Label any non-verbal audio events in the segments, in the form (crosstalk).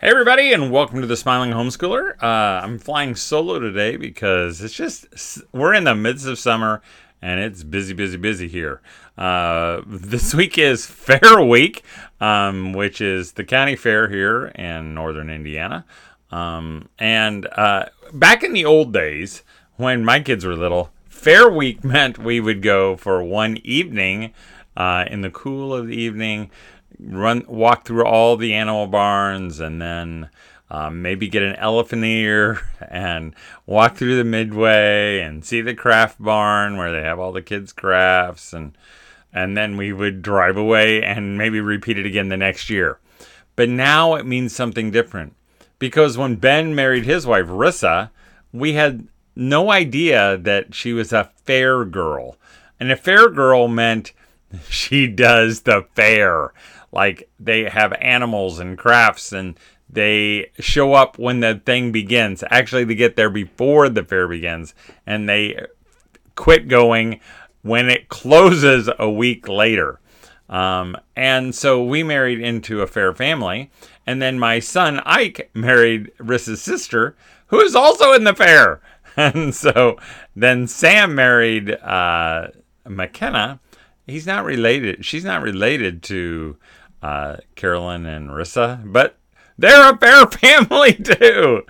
Hey, everybody, and welcome to the Smiling Homeschooler. Uh, I'm flying solo today because it's just, we're in the midst of summer and it's busy, busy, busy here. Uh, (laughs) this week is Fair Week, um, which is the county fair here in northern Indiana. Um, and uh, back in the old days, when my kids were little, Fair Week meant we would go for one evening uh, in the cool of the evening run walk through all the animal barns and then um, maybe get an elephant ear (laughs) and walk through the midway and see the craft barn where they have all the kids crafts and and then we would drive away and maybe repeat it again the next year. But now it means something different because when ben married his wife rissa we had no idea that she was a fair girl. And a fair girl meant (laughs) she does the fair like they have animals and crafts and they show up when the thing begins. Actually, they get there before the fair begins and they quit going when it (laughs) closes a week later. Um, and so we married into a fair family. And then my son Ike (laughs) married Rissa's sister, who is also in the fair. (laughs) And so then Sam married uh, McKenna. He's not related. She's not related to uh, Carolyn and Rissa, but they're a fair (laughs) family too.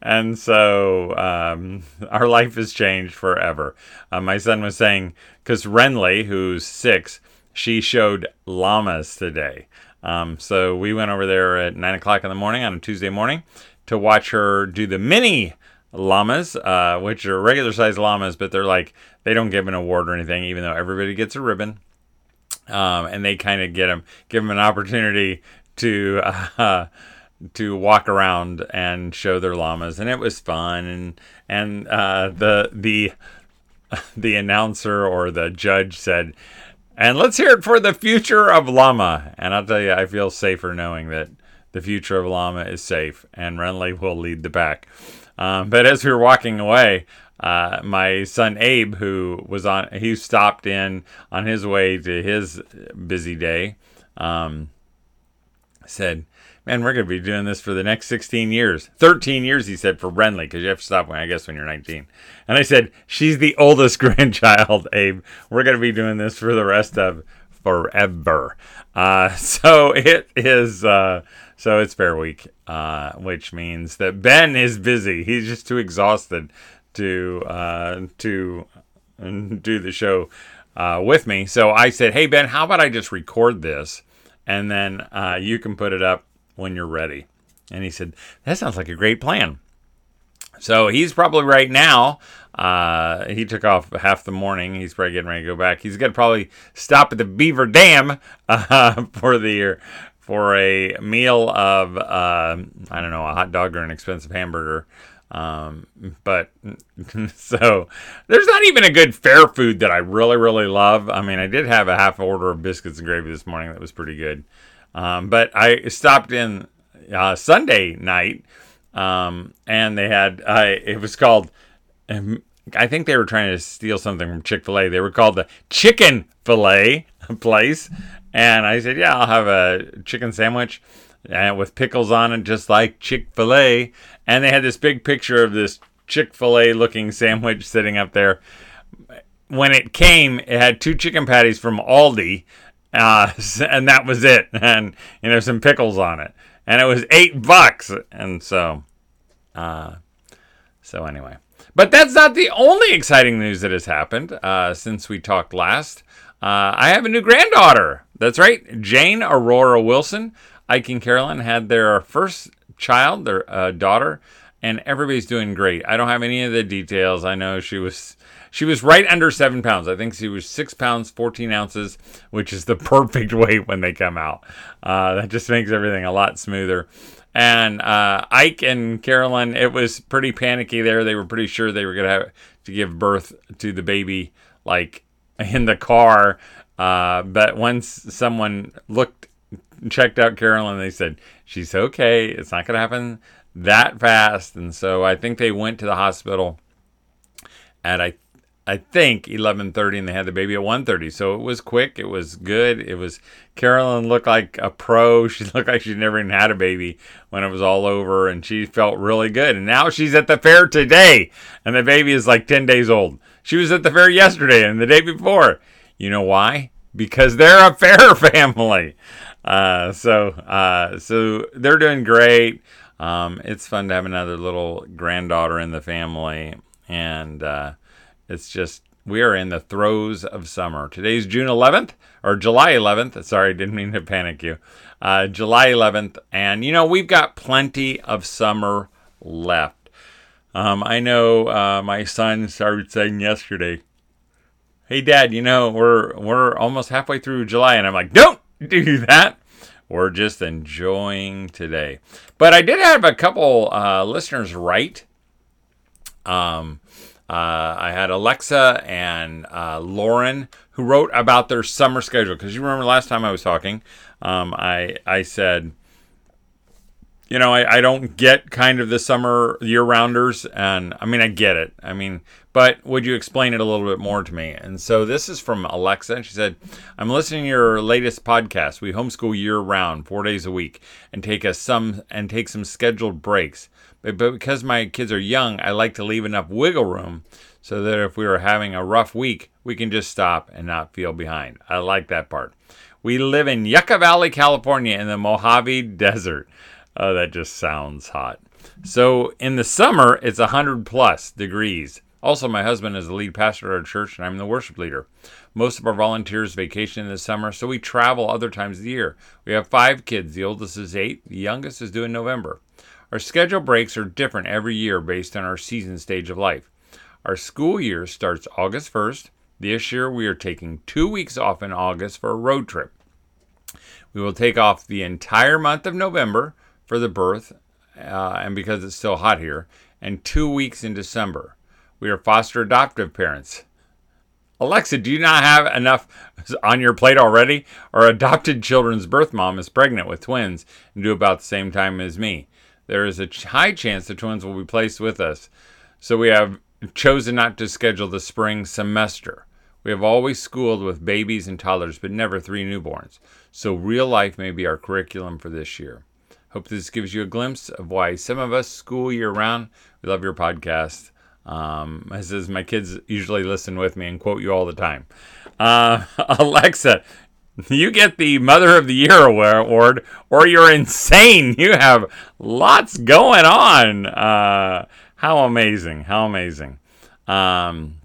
And so um, our life has changed forever. Uh, my son was saying, because Renly, who's six, she showed llamas today. Um, so we went over there at nine o'clock in the morning on a Tuesday morning to watch her do the mini llamas, uh, which are regular sized llamas, but they're like, they don't give an award or anything, even though everybody gets a ribbon um, and they kind of get them, give them an opportunity to uh, (laughs) to walk around and show their llamas, and it was fun. And and uh, the the (laughs) the announcer or the judge said, "And let's hear it for the future of llama." And I'll tell you, I feel safer knowing that the future of llama is safe, and Renly will lead the pack. Um, but as we were walking away, uh, my son Abe, who was on, he stopped in on his way to his busy day, um, said, "Man, we're going to be doing this for the next 16 years, 13 years." He said for Renly, because you have to stop when I guess when you're 19. And I said, "She's the oldest (laughs) grandchild, Abe. We're going to be doing this for the rest of forever." Uh, so it is. Uh, so it's Fair Week, uh, which means that Ben is busy. He's just too exhausted to uh, to do the show uh, with me. So I said, "Hey Ben, how about I just record this, and then uh, you can put it up when you're ready." And he said, "That sounds like a great plan." So he's probably right now. Uh, he took off half the morning. He's probably getting ready to go back. He's to probably stop at the Beaver Dam (laughs) uh, for the for a meal of uh, I don't know a hot dog or an expensive hamburger. Um, but (laughs) so there's not even a good fair food that I really, really love. I mean, I did have a half order of biscuits and gravy this morning that was pretty good. Um, but I stopped in uh, Sunday night, um, and they had uh, it was called. Um, I think they were trying to steal something from Chick Fil A. They were called the Chicken Filet (laughs) place, and I said, "Yeah, I'll have a chicken sandwich." And with pickles on it, just like Chick Fil A. And they had this big picture of this Chick Fil A looking sandwich sitting up there. When it came, it had two chicken patties from Aldi, uh, (laughs) and that was it. (laughs) And you know some pickles on it, and it was eight bucks. And so, uh, so anyway. But that's not the only exciting news that has happened uh, since we talked last. Uh, I have a new granddaughter. That's right, Jane Aurora Wilson. Ike and Carolyn had their first child, their uh, daughter, and everybody's doing great. I don't have any of the details. I know she was she was right under seven pounds. I think she was six pounds fourteen ounces, which is the (laughs) perfect weight when they come out. Uh, that just makes everything a lot smoother. And uh, Ike and Carolyn, it was pretty panicky there. They were pretty sure they were gonna have to give birth to the baby like in the car. Uh, but once someone looked checked out Carolyn. They said she's okay. It's not going to happen that fast. And so I think they went to the hospital at I I think 11:30 and they had the baby at 1:30. So it was quick, it was good. It was Carolyn looked like a pro. (laughs) She looked like she'd never even had a baby when it was all over and she felt really good. And now she's at the fair today and the baby is like 10 days old. She was at the fair yesterday and the day before. You know why? Because they're a fair (laughs) family. Uh, so uh, so they're doing great. Um, it's fun to have another little granddaughter in the family and uh, it's just we are in the throes of summer. Today's June 11th or July 11th. Sorry, didn't mean to panic you. Uh, July 11th, and you know we've got plenty of summer left. Um, I know uh, my son started saying yesterday, "Hey, Dad, you know we're we're almost halfway through July," and I'm like, "Don't (laughs) do that." We're just enjoying today. But I did have a couple uh, listeners write. Um, uh, I had Alexa and uh, Lauren who wrote about their summer schedule because you remember last time I was talking, um, I I said, you know, I, I don't get kind of the summer year rounders, and I mean I get it. I mean, but would you explain it a little bit more to me? And so this is from Alexa, she said, "I'm listening to your latest podcast. We homeschool year round, four days a week, and take us some and take some scheduled breaks." But, but because my kids are young, I like to leave enough wiggle room so that if we are having a rough week, we can just stop and not feel behind. I like that part. We live in Yucca Valley, California, in the Mojave Desert. Oh, that just sounds hot. So in the summer, it's 100 plus degrees. Also, my husband is the lead pastor at our church, and I'm the worship leader. Most of our volunteers vacation in the summer, so we travel other times of the year. We have five kids. The oldest is eight, the youngest is due in November. Our schedule breaks are different every year based on our season stage of life. Our school year starts August 1st. This year we are taking two weeks off in August for a road trip. We will take off the entire month of November for the birth, uh, and because it's still hot here, and two weeks in December. We are foster adoptive parents. Alexa, do you not have enough (laughs) on your plate already? Our adopted children's birth mom is pregnant with twins and due about the same time as me there is a high chance the twins will be placed with us. So we have chosen not to schedule the spring semester. We have always schooled with babies and toddlers, but never three newborns. So real life may be our curriculum for this year. Hope this gives you a glimpse of why some of us school year round. We love your podcast. Um, I my kids usually listen with me and quote you all the time. Uh, (laughs) Alexa, you get the Mother of the Year award, or you're insane. You have lots going on. Uh, how amazing! How amazing! Um,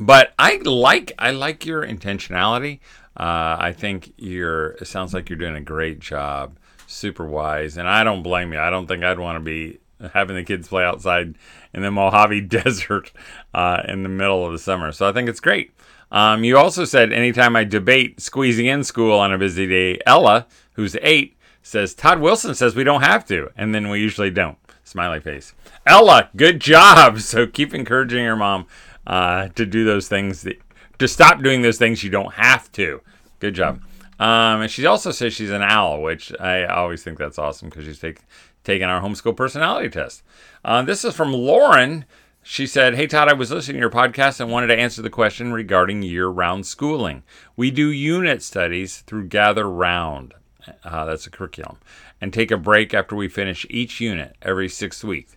but I like I like your intentionality. Uh, I think you're. It sounds like you're doing a great job. Super wise, and I don't blame you. I don't think I'd want to be having the kids play outside in the Mojave (laughs) Desert uh, in the middle of the summer. So I think it's great. Um, you also said anytime I debate squeezing in school on a busy day, Ella, who's eight, says Todd Wilson says we don't have to, and then we usually don't. Smiley face. Ella, good job. (laughs) So keep encouraging your mom uh, to do those things, that, to stop doing those things you don't have to. Good job. Um, and she also says she's an owl, which I always think that's awesome because she's take, taking our homeschool personality test. Uh, this is from Lauren. She said, Hey Todd, I was listening to your podcast and wanted to answer the question regarding year round schooling. We do unit studies through Gather Round, uh, that's a curriculum, and take a break after we finish each unit every six weeks.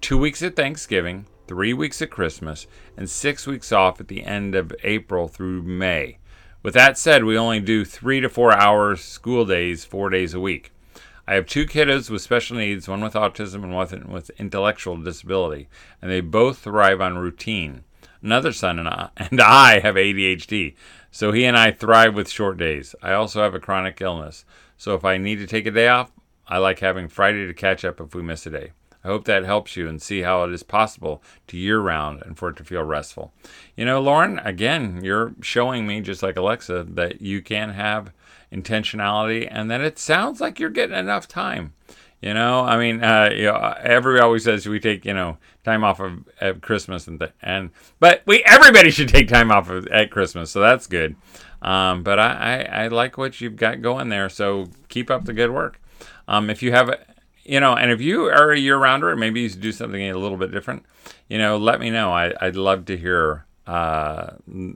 Two weeks at Thanksgiving, three weeks at Christmas, and six weeks off at the end of April through May. With that said, we only do three to four hours school days, four days a week. I have two kiddos with special needs, one with autism and one with intellectual disability, and they both thrive on routine. Another son and I, (laughs) and I have ADHD, so he and I thrive with short days. I also have a chronic illness, so if I need to take a day off, I like having Friday to catch up if we miss a day. I hope that helps you and see how it is possible to year round and for it to feel restful. You know, Lauren, again, you're showing me, just like Alexa, that you can have intentionality, and then it sounds like you're getting enough time. You know, I mean, uh, you know, everybody always says we take you know time off of at Christmas and th- and but we everybody should take time off of, at Christmas, so that's good. Um, but I, I, I like what you've got going there, so keep up the good work. Um, if you have, you know, and if you are a year rounder, maybe you do something a little bit different. You know, let me know. I, I'd love to hear uh,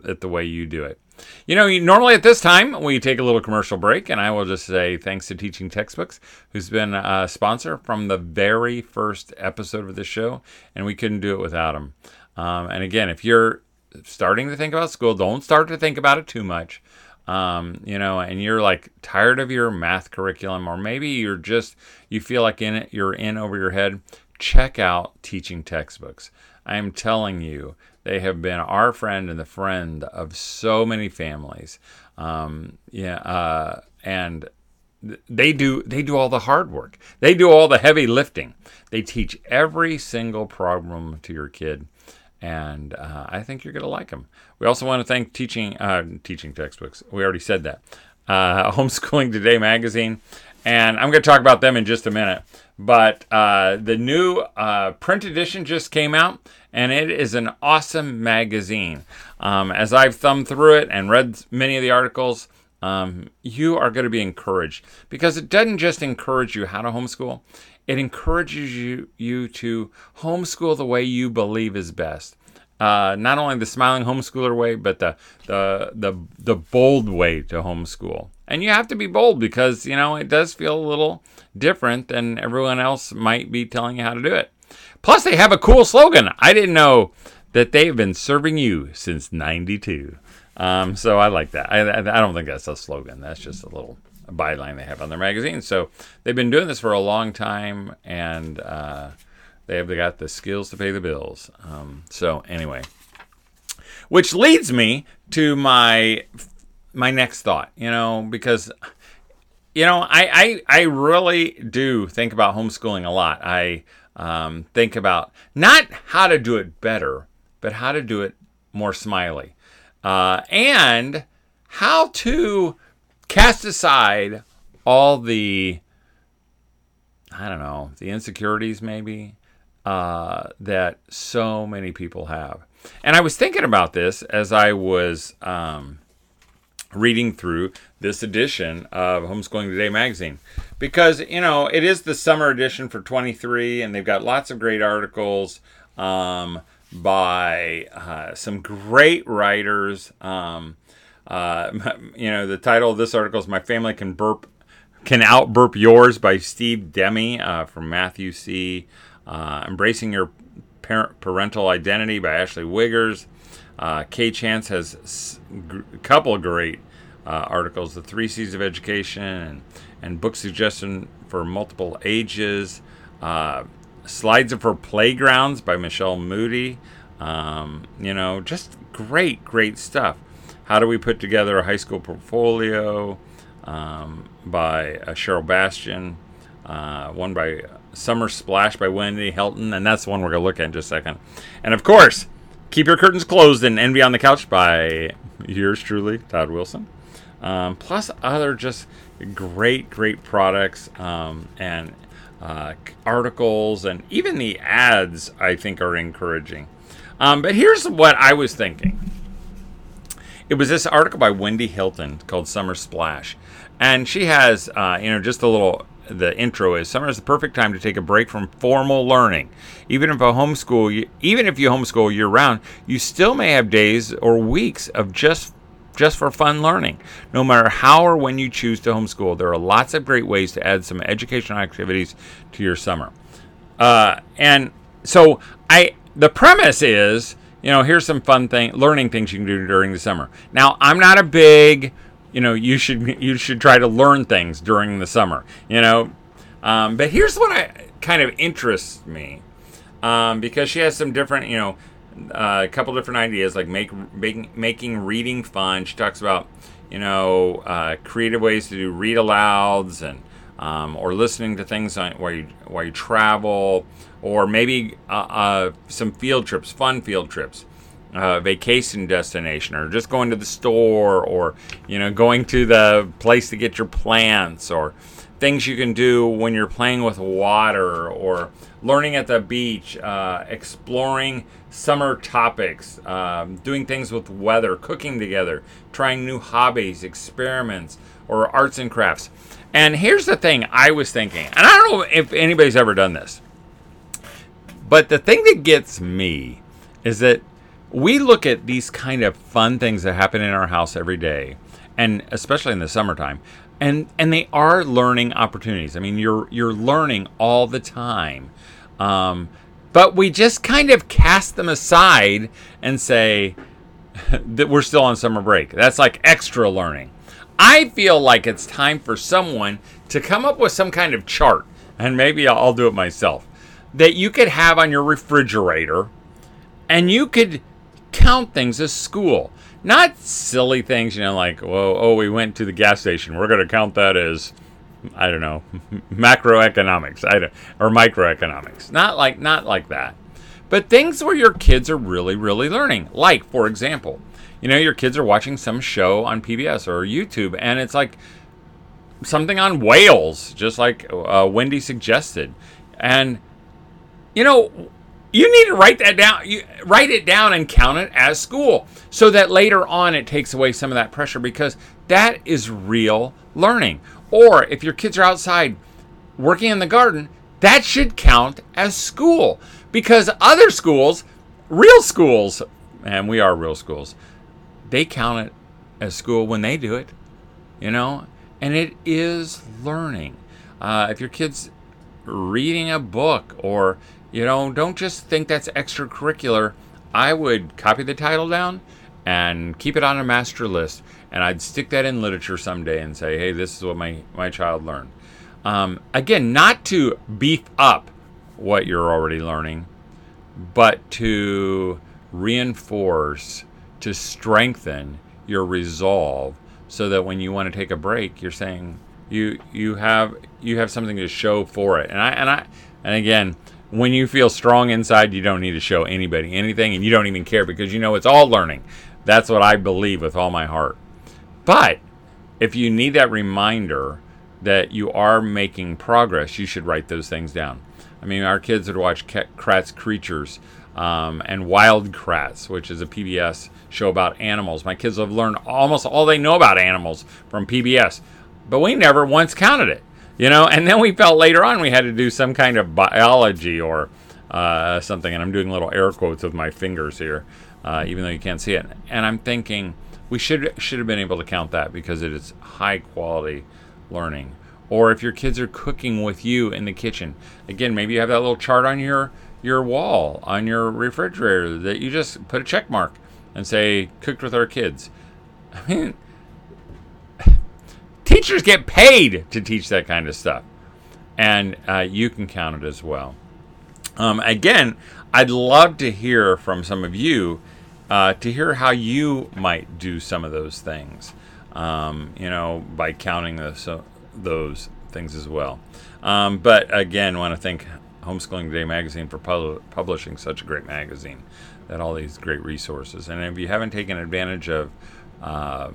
at the way you do it. You know, normally at this time, we take a little commercial break, and I will just say thanks to Teaching Textbooks, who's been a sponsor from the very first episode of the show, and we couldn't do it without them. Um, and again, if you're starting to think about school, don't start to think about it too much. Um, you know, and you're like tired of your math curriculum, or maybe you're just you feel like in it you're in over your head. Check out Teaching Textbooks. I am telling you, they have been our friend and the friend of so many families. Um, yeah, uh, and they do they do all the hard work. They do all the heavy lifting. They teach every single problem to your kid, and uh, I think you're going to like them. We also want to thank teaching uh, teaching textbooks. We already said that. Uh, (laughs) Homeschooling Today magazine, and I'm going to talk about them in just a minute. But uh, the new uh, print edition just came out, and it is an awesome magazine. Um, as I've thumbed through it and read many of the articles, um, you are going to be encouraged because it doesn't just encourage you how to homeschool, it encourages you, you to homeschool the way you believe is best. Uh, not only the smiling homeschooler way, but the, the the the bold way to homeschool. And you have to be bold because you know it does feel a little different than everyone else might be telling you how to do it. Plus, they have a cool slogan. I didn't know that they've been serving you since '92. Um, so I like that. I, I don't think that's a slogan. That's just a little byline they have on their magazine. So they've been doing this for a long time, and uh, they have got the skills to pay the bills. Um, so anyway, which leads me to my my next thought. You know, because you know I I, I really do think about homeschooling a lot. I um, think about not how to do it better, but how to do it more smiley, uh, and how to cast aside all the I don't know the insecurities maybe uh, that so many people have. And I was thinking about this as I was um, reading through this edition of Homeschooling Today magazine because, you know, it is the summer edition for 23, and they've got lots of great articles um, by uh, some great writers. Um, uh, (laughs) you know, the title of this article is "My Family Can Burp Can Out Burp Yours" by Steve Demme uh, from Math-U-See. Uh, Embracing Your Parent, Parental Identity by Ashley Wiggers. Uh, Kay Chance has a couple great uh, articles, The Three C's of Education and, and book suggestion for multiple ages. Slides for Playgrounds by Michelle Moody. Um, you know, just great, great stuff. How do we put together a high school portfolio um, by uh, Cheryl Bastian, uh, one by Summer Splash by Wendy Helton, and that's the one we're going to look at in just a second. And of course, Keep Your Curtains Closed and Envy on the Couch by yours truly, Todd Wilson. Um, plus other just great, great products um, and uh, articles, and even the ads I think are encouraging. Um, but here's what I was thinking. It was this article by Wendy Hilton called Summer Splash, and she has, uh, you know, just a little the intro is summer is the perfect time to take a break from formal learning. Even if a homeschool, even if you homeschool year round, you still may have days or weeks of just just for fun learning. No matter how or when you choose to homeschool, there are lots of great ways to add some educational activities to your summer. Uh, and so I, the premise is, you know, here's some fun thing, learning things you can do during the summer. Now, I'm not a big you know you should you should try to learn things during the summer you know um, but here's what I kind of interests me um, because she has some different you know uh, a couple different ideas like make making making reading fun. She talks about you know uh, creative ways to do read alouds and um, or listening to things on, while you while you travel or maybe uh, uh some field trips fun field trips uh, vacation destination or just going to the store or you know going to the place to get your plants or things you can do when you're playing with water or learning at the beach uh, exploring summer topics um, doing things with weather cooking together trying new hobbies experiments or arts and crafts. And here's the thing i was thinking and i don't know if anybody's ever done this but the thing that gets me is that we look at these kind of fun things that happen in our house every day, and especially in the summertime, and and they are learning opportunities. I mean, you're you're learning all the time, um, but we just kind of cast them aside and say (laughs) that we're still on summer break. That's like extra learning. I feel like it's time for someone to come up with some kind of chart, and maybe I'll do it myself, that you could have on your refrigerator, and you could count things as school. Not silly things, you know, like, whoa, oh, we went to the gas station. We're going to count that as, I don't know, (laughs) macroeconomics I don't, or microeconomics. Not like, not like that. But things where your kids are really, really learning. Like, for example, you know, your kids are watching some show on PBS or YouTube, and it's like something on whales, just like uh, Wendy suggested. And, you know, you need to write that down. You write it down and count it as school so that later on it takes away some of that pressure because that is real learning. Or if your kids are outside working in the garden, that should count as school because other schools, real schools, and we are real schools, they count it as school when they do it, you know, and it is learning. Uh, if your kid's reading a book or you know, don't just think that's extracurricular. I would copy the title down and keep it on a master list, and I'd stick that in literature someday and say, hey, this is what my, my child learned. Um, again, not to beef up what you're already learning, but to reinforce, to strengthen your resolve so that when you want to take a break, you're saying you you have you have something to show for it. And I and I and again, when you feel strong inside, you don't need to show anybody anything and you don't even care because you know it's all learning. That's what I believe with all my heart. But if you need that reminder that you are making progress, you should write those things down. I mean, our kids would watch Kratts Creatures um, and Wild Kratts, which is a PBS show about animals. My kids have learned almost all they know about animals from PBS, but we never once counted it you know and then we felt later on we had to do some kind of biology or uh, something and i'm doing little air quotes with my fingers here uh, even though you can't see it. And i'm thinking we should should have been able to count that because it is high quality learning. Or if your kids are cooking with you in the kitchen again maybe you have that little chart on your your wall on your refrigerator that you just put a check mark and say cooked with our kids. (laughs) I mean teachers get paid to teach that kind of stuff. And uh, you can count it as well. Um, again, I'd love to hear from some of you uh, to hear how you might do some of those things, um, you know, by counting those, those things as well. Um, but again, I want to thank Homeschooling Today magazine for pub- publishing such a great magazine that all these great resources. And if you haven't taken advantage of uh,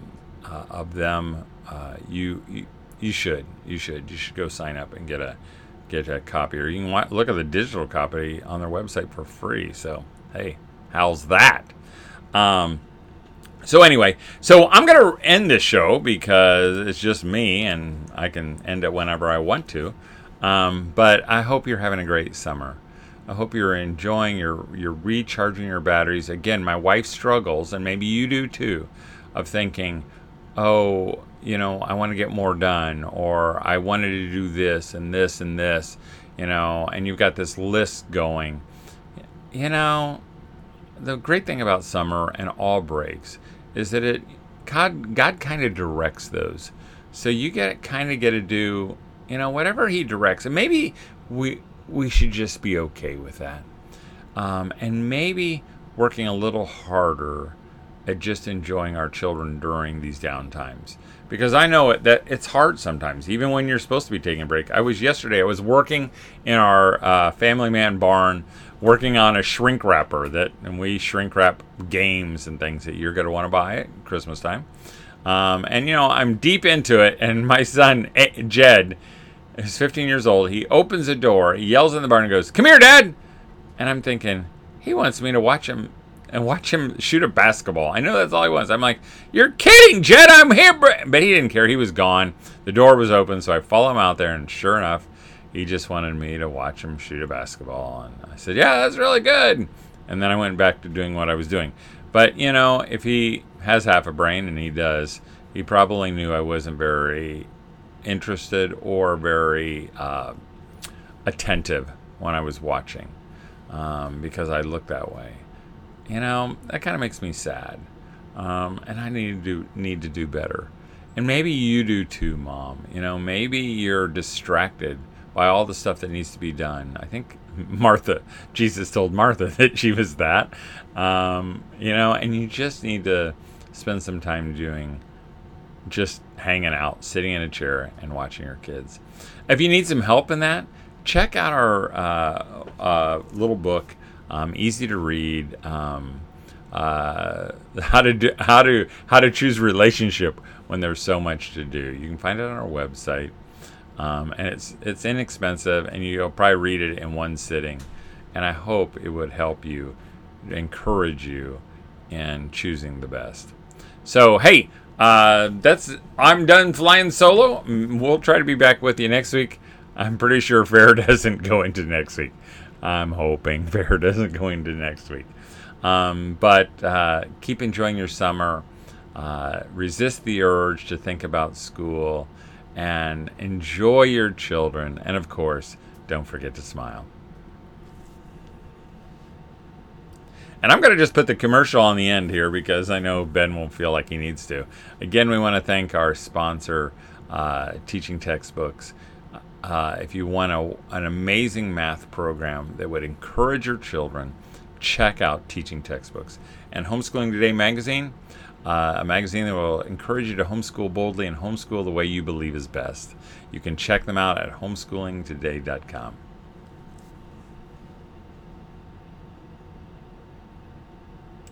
uh, of them, uh, you, you you should you should you should go sign up and get a get a copy, or you can look at the digital copy on their website for free. So hey, how's that? Um, so anyway, so I'm gonna end this show because it's just me, and I can end it whenever I want to. Um, but I hope you're having a great summer. I hope you're enjoying your you're recharging your batteries. Again, my wife struggles, and maybe you do too, of thinking, oh, you know, I want to get more done, or I wanted to do this and this and this, you know, and you've got this list going. You know, the great thing about summer and all breaks is that it God God kind of directs those. So you get kind of get to do, you know, whatever he directs. And maybe we we should just be okay with that. Um, and maybe working a little harder at just enjoying our children during these down times because I know it, that it's hard sometimes, even when you're supposed to be taking a break. I was yesterday. I was working in our uh, Family Man barn, working on a shrink wrapper that, and we shrink wrap games and things that you're going to want to buy at Christmas time. Um, and you know, I'm deep into it, and my son eh, Jed is 15 years old. He opens the door, he yells in the barn, and goes, "Come here, Dad!" And I'm thinking he wants me to watch him and watch him shoot a basketball. I know that's all he wants. I'm like, you're kidding, Jed. I'm here. But he didn't care. He was gone. The door was open, so I follow him out there, and sure enough, he just wanted me to watch him shoot a basketball. And I said, yeah, that's really good. and then I went back to doing what I was doing. But you know, if he has half a brain, and he does, he probably knew I wasn't very interested or very uh, attentive when I was watching um, because I look that way. You know, that kind of makes me sad, um, and I need to do need to do better. And maybe you do too, mom. You know, maybe you're distracted by all the stuff that needs to be done. I think (laughs) Martha, Jesus told Martha (laughs) that she was that. Um, you know, and you just need to spend some time doing just hanging out, sitting in a chair and watching your kids. If you need some help in that, check out our uh, uh, little book, um, easy to read. Um, uh, (laughs) how to do how to how to choose relationship when there's so much to do. You can find it on our website, um, and it's it's inexpensive, and you'll probably read it in one sitting. And I hope it would help you, encourage you in choosing the best. So hey, uh, that's I'm done flying solo. We'll try to be back with you next week. I'm pretty sure Fair (laughs) doesn't go into next week. I'm hoping (laughs) Fair doesn't go into next week. Um, but uh, keep enjoying your summer. Uh, resist the urge to think about school and enjoy your children. And of course, don't forget to smile. And I'm going to just put the commercial on the end here because I know Ben won't feel like he needs to. Again, we want to thank our sponsor, uh, Teaching Textbooks. Uh, if you want a, an amazing math program that would encourage your children, check out Teaching Textbooks. And Homeschooling Today magazine, uh, a magazine that will encourage you to homeschool boldly and homeschool the way you believe is best. You can check them out at homeschoolingtoday.com.